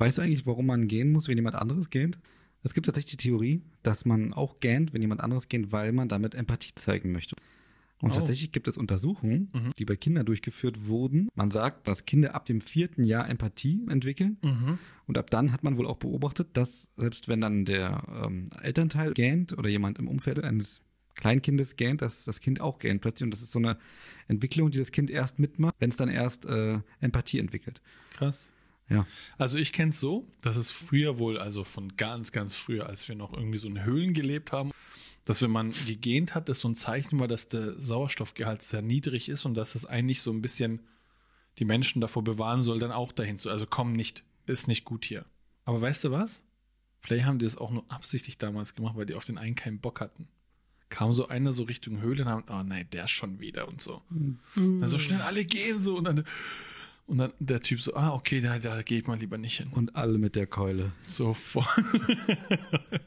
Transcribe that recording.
Weißt du eigentlich, warum man gähnen muss, wenn jemand anderes gähnt? Es gibt tatsächlich die Theorie, dass man auch gähnt, wenn jemand anderes gähnt, weil man damit Empathie zeigen möchte. Und Oh. tatsächlich gibt es Untersuchungen, die bei Kindern durchgeführt wurden. Man sagt, dass Kinder ab dem vierten Jahr Empathie entwickeln. Und ab dann hat man wohl auch beobachtet, dass selbst wenn dann der ähm, Elternteil gähnt oder jemand im Umfeld eines Kleinkindes gähnt, dass das Kind auch gähnt plötzlich. Und das ist so eine Entwicklung, die das Kind erst mitmacht, wenn es dann erst äh, Empathie entwickelt. Krass. Ja. Also ich kenne es so, dass es früher wohl, also von ganz, ganz früher, als wir noch irgendwie so in Höhlen gelebt haben, dass wenn man gegähnt hat, das so ein Zeichen war, dass der Sauerstoffgehalt sehr niedrig ist und dass es eigentlich so ein bisschen die Menschen davor bewahren soll, dann auch dahin zu. Also komm nicht, ist nicht gut hier. Aber weißt du was? Vielleicht haben die das auch nur absichtlich damals gemacht, weil die auf den einen keinen Bock hatten. Kam so einer so Richtung Höhle und haben, oh nein, der schon wieder und so. Dann so schnell alle gehen so und dann, und dann der Typ so, ah, okay, da, da geht mal lieber nicht hin. Und alle mit der Keule. Sofort.